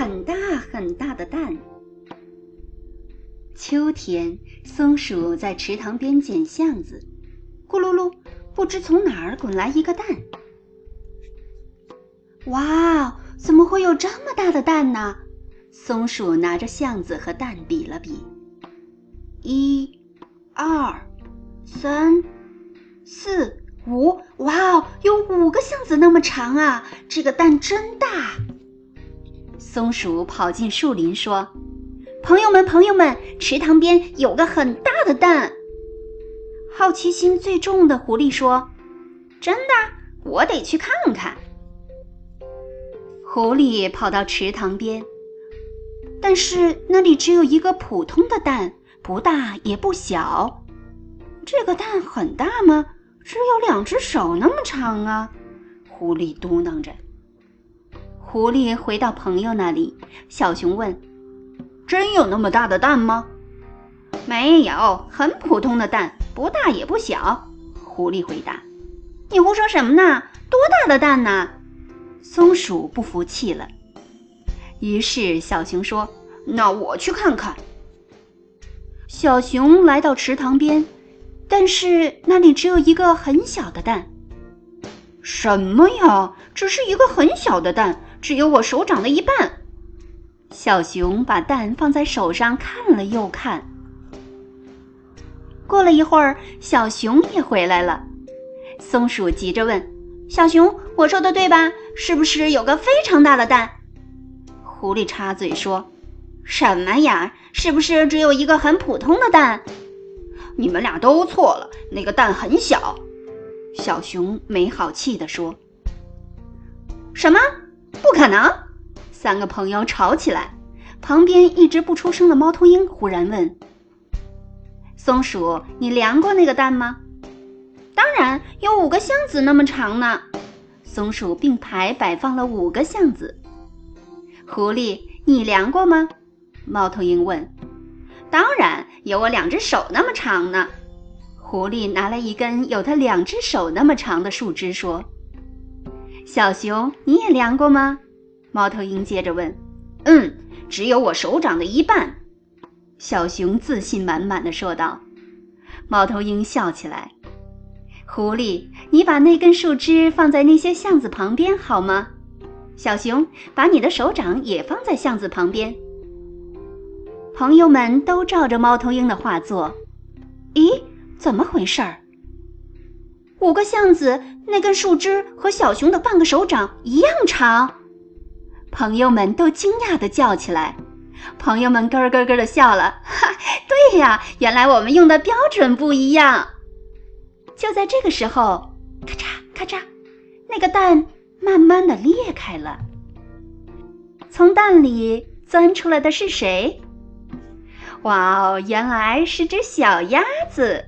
很大很大的蛋。秋天，松鼠在池塘边捡橡子，咕噜噜，不知从哪儿滚来一个蛋。哇，怎么会有这么大的蛋呢？松鼠拿着橡子和蛋比了比，一、二、三、四、五，哇哦，有五个橡子那么长啊！这个蛋真大。松鼠跑进树林说：“朋友们，朋友们，池塘边有个很大的蛋。”好奇心最重的狐狸说：“真的？我得去看看。”狐狸跑到池塘边，但是那里只有一个普通的蛋，不大也不小。这个蛋很大吗？只有两只手那么长啊！狐狸嘟囔着。狐狸回到朋友那里，小熊问：“真有那么大的蛋吗？”“没有，很普通的蛋，不大也不小。”狐狸回答。“你胡说什么呢？多大的蛋呢？”松鼠不服气了，于是小熊说：“那我去看看。”小熊来到池塘边，但是那里只有一个很小的蛋。什么呀？只是一个很小的蛋，只有我手掌的一半。小熊把蛋放在手上看了又看。过了一会儿，小熊也回来了。松鼠急着问。小熊，我说的对吧？是不是有个非常大的蛋？狐狸插嘴说：“什么呀？是不是只有一个很普通的蛋？”你们俩都错了，那个蛋很小。小熊没好气地说：“什么？不可能！”三个朋友吵起来。旁边一直不出声的猫头鹰忽然问：“松鼠，你量过那个蛋吗？”当然有五个橡子那么长呢。松鼠并排摆放了五个橡子。狐狸，你量过吗？猫头鹰问。当然有我两只手那么长呢。狐狸拿来一根有它两只手那么长的树枝说。小熊，你也量过吗？猫头鹰接着问。嗯，只有我手掌的一半。小熊自信满满的说道。猫头鹰笑起来。狐狸，你把那根树枝放在那些橡子旁边好吗？小熊，把你的手掌也放在橡子旁边。朋友们都照着猫头鹰的话做。咦，怎么回事儿？五个橡子，那根树枝和小熊的半个手掌一样长。朋友们都惊讶地叫起来。朋友们咯咯咯地笑了。哈，对呀，原来我们用的标准不一样。就在这个时候，咔嚓咔嚓，那个蛋慢慢的裂开了。从蛋里钻出来的是谁？哇哦，原来是只小鸭子。